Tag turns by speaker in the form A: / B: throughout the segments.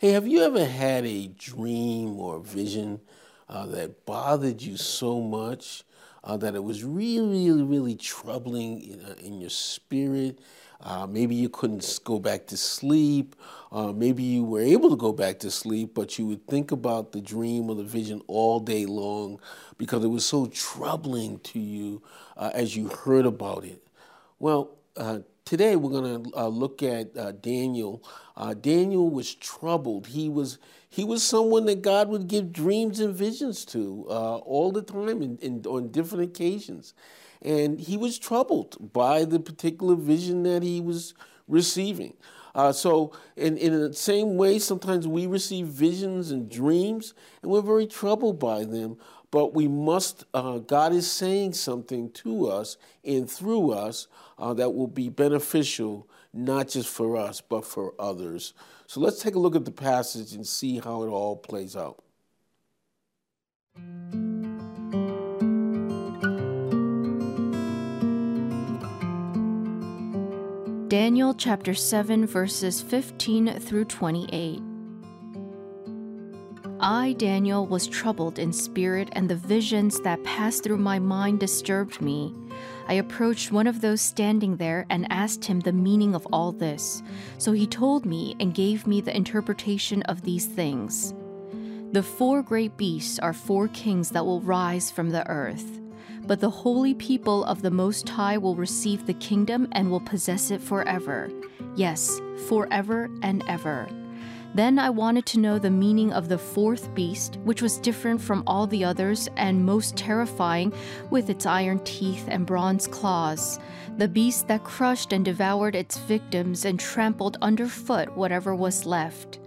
A: Hey, have you ever had a dream or a vision uh, that bothered you so much uh, that it was really, really, really troubling in, uh, in your spirit? Uh, maybe you couldn't go back to sleep. Uh, maybe you were able to go back to sleep, but you would think about the dream or the vision all day long because it was so troubling to you uh, as you heard about it. Well, today we're going to uh, look at uh, Daniel. Uh, Daniel was troubled. He was he was someone that God would give dreams and visions to uh, all the time and, and on different occasions, and he was troubled by the particular vision that he was receiving. Uh, so, in, in the same way, sometimes we receive visions and dreams, and we're very troubled by them. But we must, uh, God is saying something to us and through us uh, that will be beneficial, not just for us, but for others. So let's take a look at the passage and see how it all plays out.
B: Daniel chapter 7, verses 15 through 28. I, Daniel, was troubled in spirit, and the visions that passed through my mind disturbed me. I approached one of those standing there and asked him the meaning of all this. So he told me and gave me the interpretation of these things. The four great beasts are four kings that will rise from the earth. But the holy people of the Most High will receive the kingdom and will possess it forever. Yes, forever and ever. Then I wanted to know the meaning of the fourth beast, which was different from all the others and most terrifying with its iron teeth and bronze claws. The beast that crushed and devoured its victims and trampled underfoot whatever was left.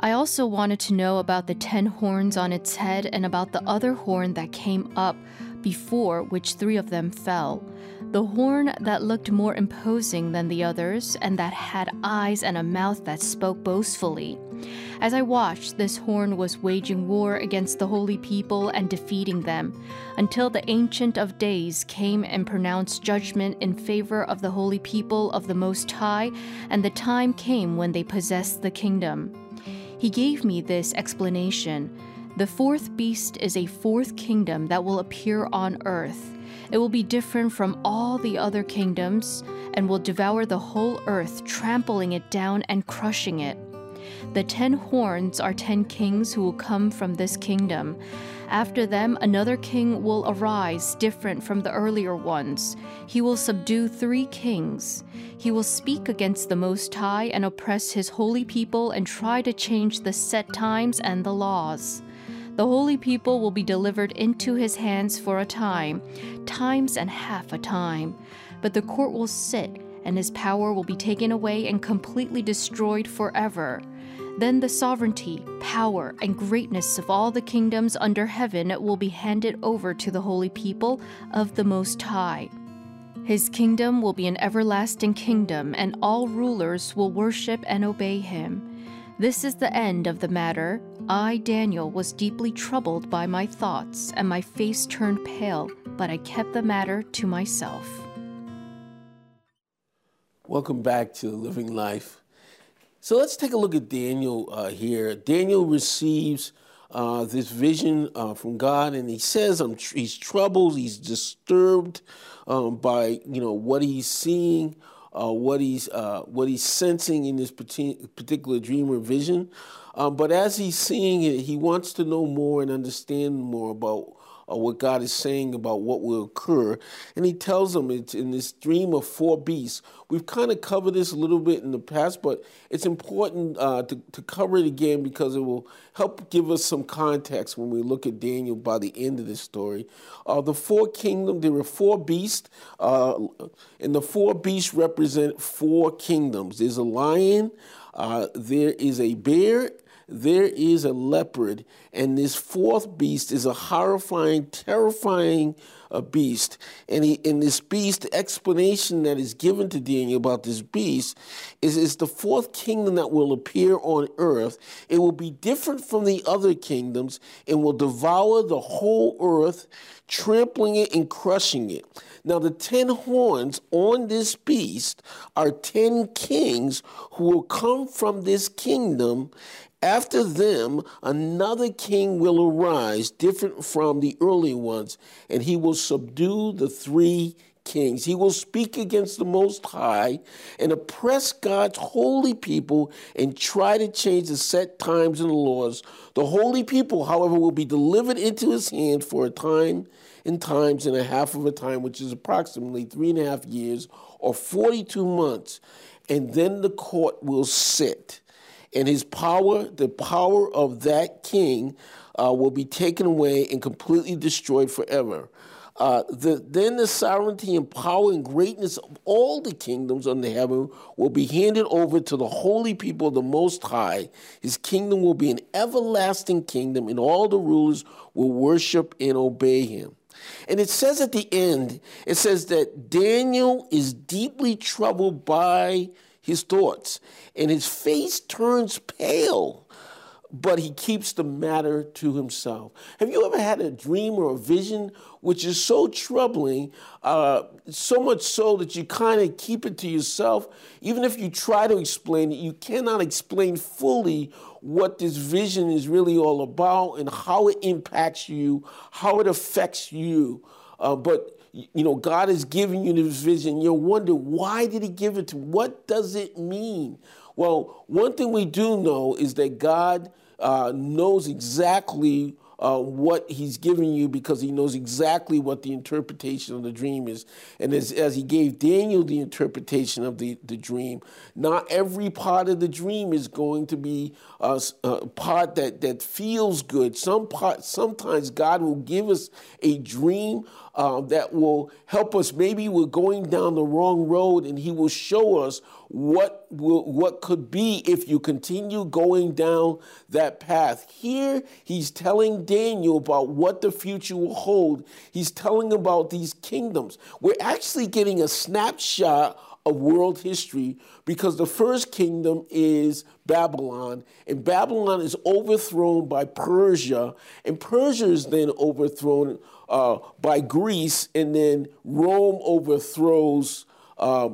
B: I also wanted to know about the ten horns on its head and about the other horn that came up before which three of them fell the horn that looked more imposing than the others, and that had eyes and a mouth that spoke boastfully. As I watched, this horn was waging war against the holy people and defeating them, until the Ancient of Days came and pronounced judgment in favor of the holy people of the Most High, and the time came when they possessed the kingdom. He gave me this explanation. The fourth beast is a fourth kingdom that will appear on earth. It will be different from all the other kingdoms and will devour the whole earth, trampling it down and crushing it. The ten horns are ten kings who will come from this kingdom. After them, another king will arise, different from the earlier ones. He will subdue three kings. He will speak against the Most High and oppress his holy people and try to change the set times and the laws. The holy people will be delivered into his hands for a time, times and half a time. But the court will sit, and his power will be taken away and completely destroyed forever. Then the sovereignty, power, and greatness of all the kingdoms under heaven will be handed over to the holy people of the Most High. His kingdom will be an everlasting kingdom, and all rulers will worship and obey him. This is the end of the matter. I, Daniel, was deeply troubled by my thoughts, and my face turned pale, but I kept the matter to myself.
A: Welcome back to Living Life. So let's take a look at Daniel uh, here. Daniel receives uh, this vision uh, from God, and he says tr- he's troubled, he's disturbed um, by you know what he's seeing uh, what he's uh, what he's sensing in this particular dream or vision. Um, but as he's seeing it, he wants to know more and understand more about uh, what God is saying about what will occur. And he tells them it's in this dream of four beasts. We've kind of covered this a little bit in the past, but it's important uh, to, to cover it again because it will help give us some context when we look at Daniel by the end of this story. Uh, the four kingdoms, there were four beasts, uh, and the four beasts represent four kingdoms. There's a lion, uh, there is a bear, there is a leopard, and this fourth beast is a horrifying, terrifying uh, beast. And he, in this beast, the explanation that is given to Daniel about this beast is it's the fourth kingdom that will appear on earth. It will be different from the other kingdoms and will devour the whole earth, trampling it and crushing it. Now, the ten horns on this beast are ten kings who will come from this kingdom. After them, another king will arise, different from the early ones, and he will subdue the three kings. He will speak against the Most High and oppress God's holy people and try to change the set times and the laws. The holy people, however, will be delivered into his hand for a time and times and a half of a time, which is approximately three and a half years or 42 months. And then the court will sit and his power, the power of that king, uh, will be taken away and completely destroyed forever. Uh, the, then the sovereignty and power and greatness of all the kingdoms under heaven will be handed over to the holy people of the Most High. His kingdom will be an everlasting kingdom, and all the rulers will worship and obey him. And it says at the end, it says that Daniel is deeply troubled by his thoughts, and his face turns pale, but he keeps the matter to himself. Have you ever had a dream or a vision which is so troubling, uh, so much so that you kind of keep it to yourself? Even if you try to explain it, you cannot explain fully what this vision is really all about and how it impacts you, how it affects you. Uh, but you know, God has given you this vision. You'll wonder, why did He give it to? What does it mean? Well, one thing we do know is that God uh, knows exactly uh, what he's giving you because he knows exactly what the interpretation of the dream is. And as, as he gave Daniel the interpretation of the, the dream, not every part of the dream is going to be a, a part that, that feels good. Some part, sometimes God will give us a dream uh, that will help us. Maybe we're going down the wrong road, and He will show us what will, what could be if you continue going down that path. Here, He's telling Daniel about what the future will hold. He's telling about these kingdoms. We're actually getting a snapshot of world history because the first kingdom is Babylon, and Babylon is overthrown by Persia, and Persia is then overthrown uh, by Greece, and then Rome overthrows uh,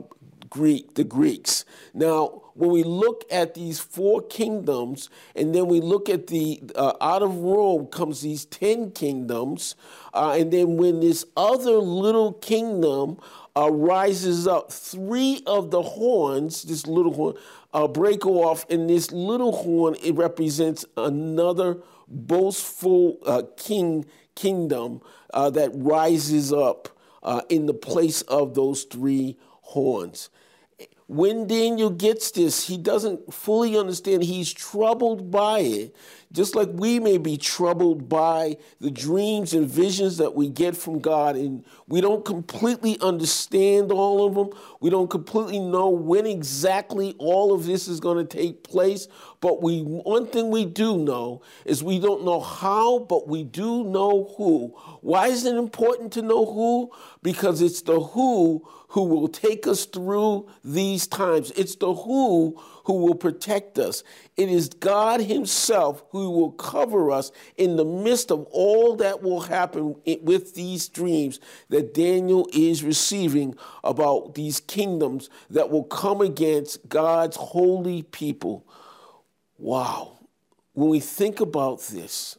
A: Greek, the Greeks. Now, when we look at these four kingdoms, and then we look at the uh, out of Rome comes these ten kingdoms, uh, and then when this other little kingdom uh, rises up, three of the horns, this little horn, uh, break off, and this little horn it represents another boastful uh, king kingdom uh, that rises up uh, in the place of those three horns. When Daniel gets this, he doesn't fully understand. He's troubled by it just like we may be troubled by the dreams and visions that we get from God, and we don't completely understand all of them. We don't completely know when exactly all of this is going to take place. But we one thing we do know is we don't know how, but we do know who. Why is it important to know who? Because it's the who who will take us through these times. It's the who who will protect us. It is God Himself who will cover us in the midst of all that will happen with these dreams that Daniel is receiving about these kingdoms that will come against God's holy people. Wow. When we think about this,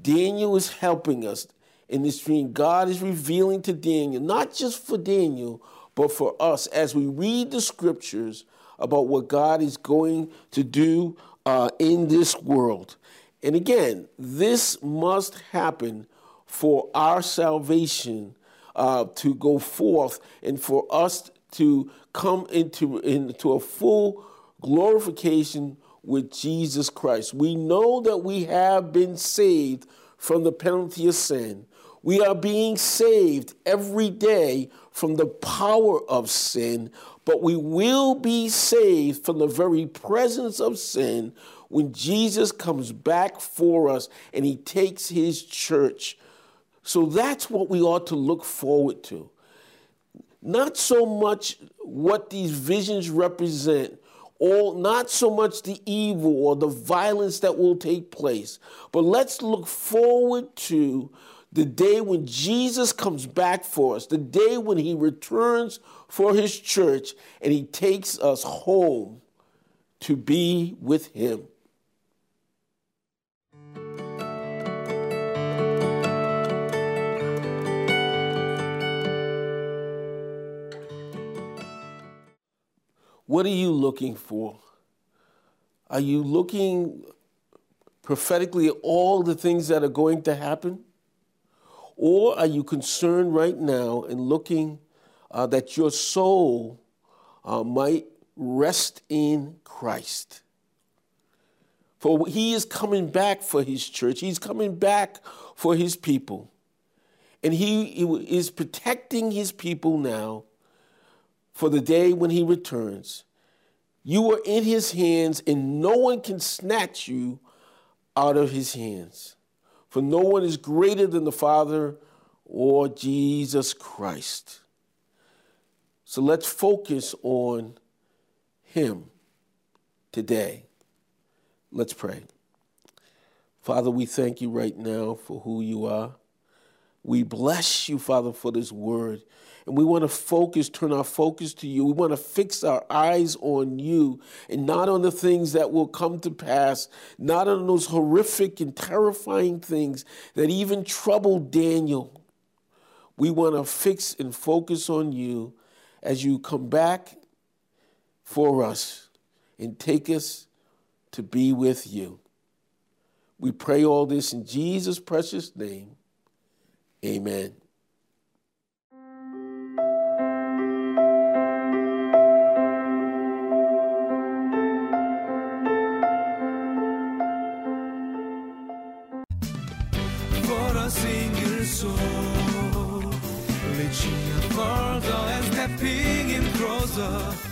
A: Daniel is helping us in this dream. God is revealing to Daniel, not just for Daniel, but for us as we read the scriptures about what God is going to do uh, in this world. And again, this must happen for our salvation uh, to go forth and for us to come into, into a full glorification with Jesus Christ. We know that we have been saved from the penalty of sin. We are being saved every day from the power of sin, but we will be saved from the very presence of sin when Jesus comes back for us and he takes his church. So that's what we ought to look forward to. Not so much what these visions represent, or not so much the evil or the violence that will take place, but let's look forward to the day when Jesus comes back for us, the day when he returns for his church and he takes us home to be with him. What are you looking for? Are you looking prophetically at all the things that are going to happen? Or are you concerned right now and looking uh, that your soul uh, might rest in Christ? For he is coming back for his church, he's coming back for his people. And he is protecting his people now for the day when he returns. You are in his hands, and no one can snatch you out of his hands. For no one is greater than the Father or Jesus Christ. So let's focus on him today. Let's pray. Father, we thank you right now for who you are. We bless you, Father, for this word. And we want to focus, turn our focus to you. We want to fix our eyes on you and not on the things that will come to pass, not on those horrific and terrifying things that even troubled Daniel. We want to fix and focus on you as you come back for us and take us to be with you. We pray all this in Jesus' precious name. Amen.
C: Reaching further and stepping in closer.